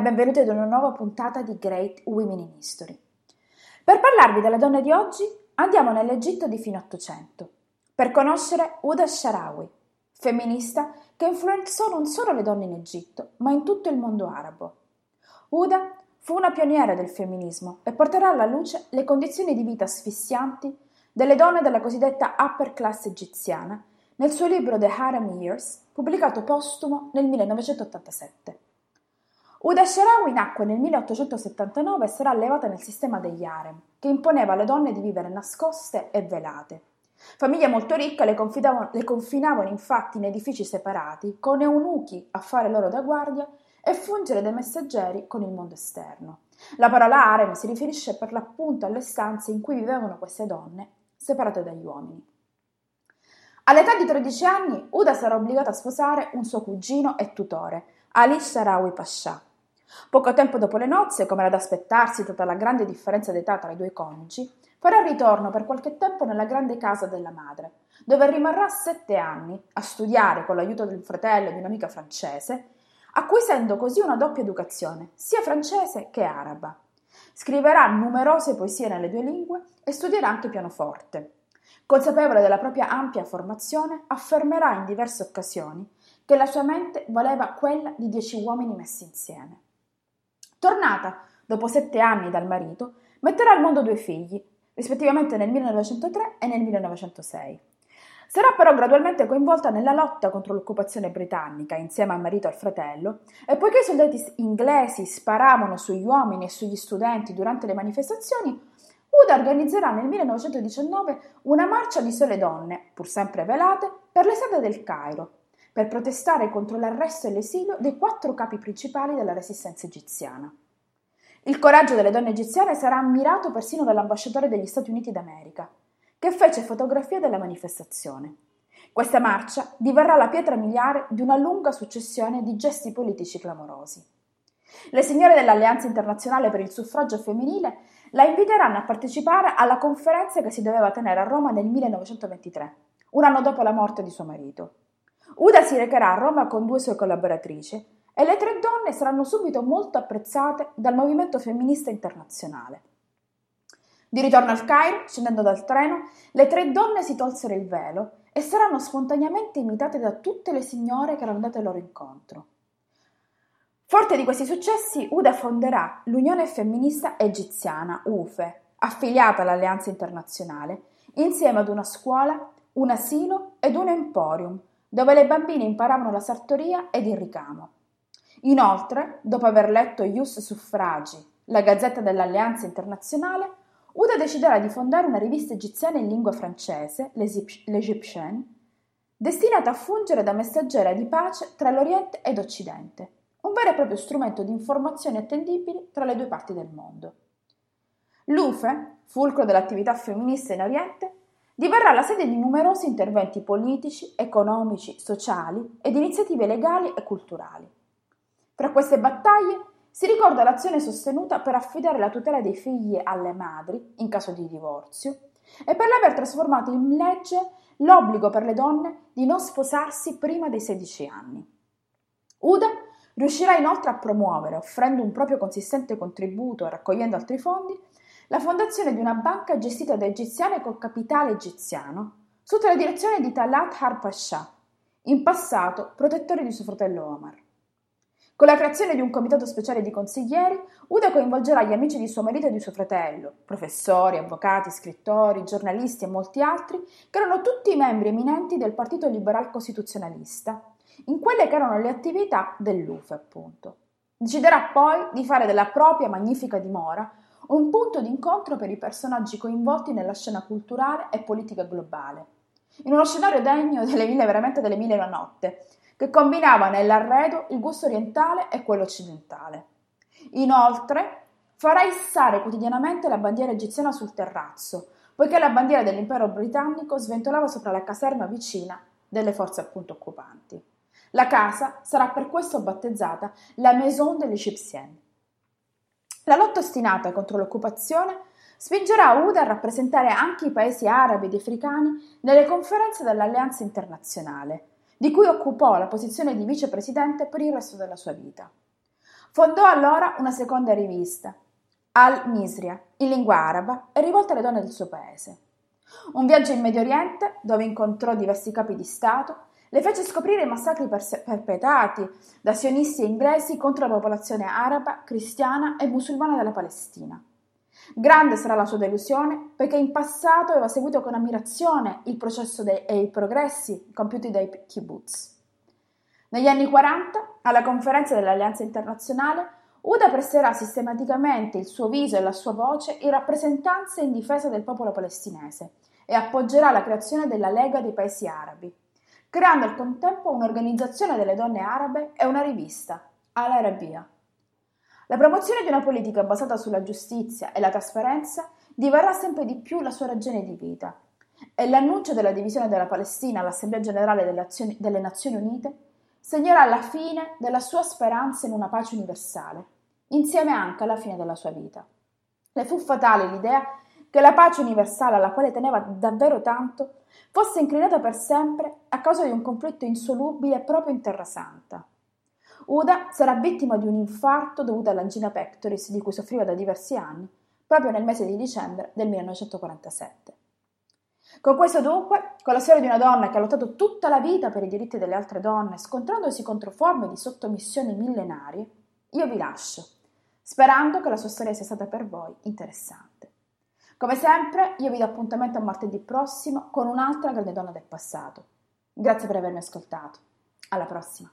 benvenuti ad una nuova puntata di Great Women in History. Per parlarvi delle donne di oggi andiamo nell'Egitto di fine Ottocento per conoscere Uda Sharawi, femminista che influenzò non solo le donne in Egitto, ma in tutto il mondo arabo. Uda fu una pioniera del femminismo e porterà alla luce le condizioni di vita asfissianti delle donne della cosiddetta upper class egiziana nel suo libro The Harem Years, pubblicato postumo nel 1987. Uda Sharawi nacque nel 1879 e sarà allevata nel sistema degli harem, che imponeva alle donne di vivere nascoste e velate. Famiglie molto ricche le, le confinavano infatti in edifici separati, con eunuchi a fare loro da guardia e fungere da messaggeri con il mondo esterno. La parola harem si riferisce per l'appunto alle stanze in cui vivevano queste donne, separate dagli uomini. All'età di 13 anni, Uda sarà obbligata a sposare un suo cugino e tutore, Ali Sharawi Pasha, Poco tempo dopo le nozze, come era da aspettarsi data la grande differenza d'età tra i due coniugi, farà ritorno per qualche tempo nella grande casa della madre, dove rimarrà sette anni a studiare con l'aiuto del fratello e di un'amica francese, acquisendo così una doppia educazione, sia francese che araba. Scriverà numerose poesie nelle due lingue e studierà anche pianoforte. Consapevole della propria ampia formazione, affermerà in diverse occasioni che la sua mente valeva quella di dieci uomini messi insieme. Tornata dopo sette anni dal marito, metterà al mondo due figli, rispettivamente nel 1903 e nel 1906. Sarà però gradualmente coinvolta nella lotta contro l'occupazione britannica insieme al marito e al fratello e poiché i soldati inglesi sparavano sugli uomini e sugli studenti durante le manifestazioni, Uda organizzerà nel 1919 una marcia di sole donne, pur sempre velate, per le strade del Cairo, per protestare contro l'arresto e l'esilio dei quattro capi principali della resistenza egiziana. Il coraggio delle donne egiziane sarà ammirato persino dall'ambasciatore degli Stati Uniti d'America, che fece fotografia della manifestazione. Questa marcia diverrà la pietra miliare di una lunga successione di gesti politici clamorosi. Le signore dell'Alleanza internazionale per il suffragio femminile la inviteranno a partecipare alla conferenza che si doveva tenere a Roma nel 1923, un anno dopo la morte di suo marito. Uda si recherà a Roma con due sue collaboratrici e le tre donne saranno subito molto apprezzate dal movimento femminista internazionale. Di ritorno al Cairo, scendendo dal treno, le tre donne si tolsero il velo e saranno spontaneamente imitate da tutte le signore che erano andate loro incontro. Forte di questi successi, Uda fonderà l'Unione Femminista Egiziana, UFE, affiliata all'Alleanza Internazionale, insieme ad una scuola, un asilo ed un emporium, dove le bambine imparavano la sartoria ed il ricamo. Inoltre, dopo aver letto Ius Suffragi, la gazzetta dell'Alleanza Internazionale, Uda deciderà di fondare una rivista egiziana in lingua francese, l'Egyptienne, destinata a fungere da messaggera di pace tra l'Oriente ed Occidente, un vero e proprio strumento di informazioni attendibili tra le due parti del mondo. L'UFE, fulcro dell'attività femminista in Oriente, diverrà la sede di numerosi interventi politici, economici, sociali ed iniziative legali e culturali. Fra queste battaglie si ricorda l'azione sostenuta per affidare la tutela dei figli alle madri in caso di divorzio e per l'aver trasformato in legge l'obbligo per le donne di non sposarsi prima dei 16 anni. Uda riuscirà inoltre a promuovere, offrendo un proprio consistente contributo e raccogliendo altri fondi, la fondazione di una banca gestita da egiziane con capitale egiziano, sotto la direzione di Talat Har-Pasha, in passato protettore di suo fratello Omar. Con la creazione di un comitato speciale di consiglieri, Uda coinvolgerà gli amici di suo marito e di suo fratello, professori, avvocati, scrittori, giornalisti e molti altri, che erano tutti membri eminenti del Partito Liberal Costituzionalista, in quelle che erano le attività dell'UFE, appunto. Deciderà poi di fare della propria magnifica dimora un punto d'incontro per i personaggi coinvolti nella scena culturale e politica globale, in uno scenario degno delle mille, veramente delle mille e una notte, che combinava nell'arredo il gusto orientale e quello occidentale. Inoltre, farà issare quotidianamente la bandiera egiziana sul terrazzo, poiché la bandiera dell'impero britannico sventolava sopra la caserma vicina delle forze appunto occupanti. La casa sarà per questo battezzata la Maison de l'Egyptienne. La lotta ostinata contro l'occupazione spingerà Uda a rappresentare anche i paesi arabi ed africani nelle conferenze dell'Alleanza internazionale, di cui occupò la posizione di vicepresidente per il resto della sua vita. Fondò allora una seconda rivista, Al-Misria, in lingua araba e rivolta alle donne del suo paese. Un viaggio in Medio Oriente, dove incontrò diversi capi di Stato, le fece scoprire i massacri perpetrati da sionisti inglesi contro la popolazione araba, cristiana e musulmana della Palestina. Grande sarà la sua delusione perché in passato aveva seguito con ammirazione il processo de- e i progressi compiuti dai kibbutz. Negli anni 40, alla conferenza dell'Alleanza Internazionale, Uda presterà sistematicamente il suo viso e la sua voce in rappresentanza e in difesa del popolo palestinese e appoggerà la creazione della Lega dei Paesi Arabi, creando al contempo un'organizzazione delle donne arabe e una rivista, Al Arabia. La promozione di una politica basata sulla giustizia e la trasparenza diverrà sempre di più la sua ragione di vita e l'annuncio della divisione della Palestina all'Assemblea generale delle, Azioni, delle Nazioni Unite segnerà la fine della sua speranza in una pace universale, insieme anche alla fine della sua vita. Le fu fatale l'idea che la pace universale alla quale teneva davvero tanto fosse inclinata per sempre a causa di un conflitto insolubile proprio in Terra Santa. Uda sarà vittima di un infarto dovuto all'angina pectoris di cui soffriva da diversi anni, proprio nel mese di dicembre del 1947. Con questo dunque, con la storia di una donna che ha lottato tutta la vita per i diritti delle altre donne, scontrandosi contro forme di sottomissione millenarie, io vi lascio, sperando che la sua storia sia stata per voi interessante. Come sempre, io vi do appuntamento a martedì prossimo con un'altra grande donna del passato. Grazie per avermi ascoltato. Alla prossima.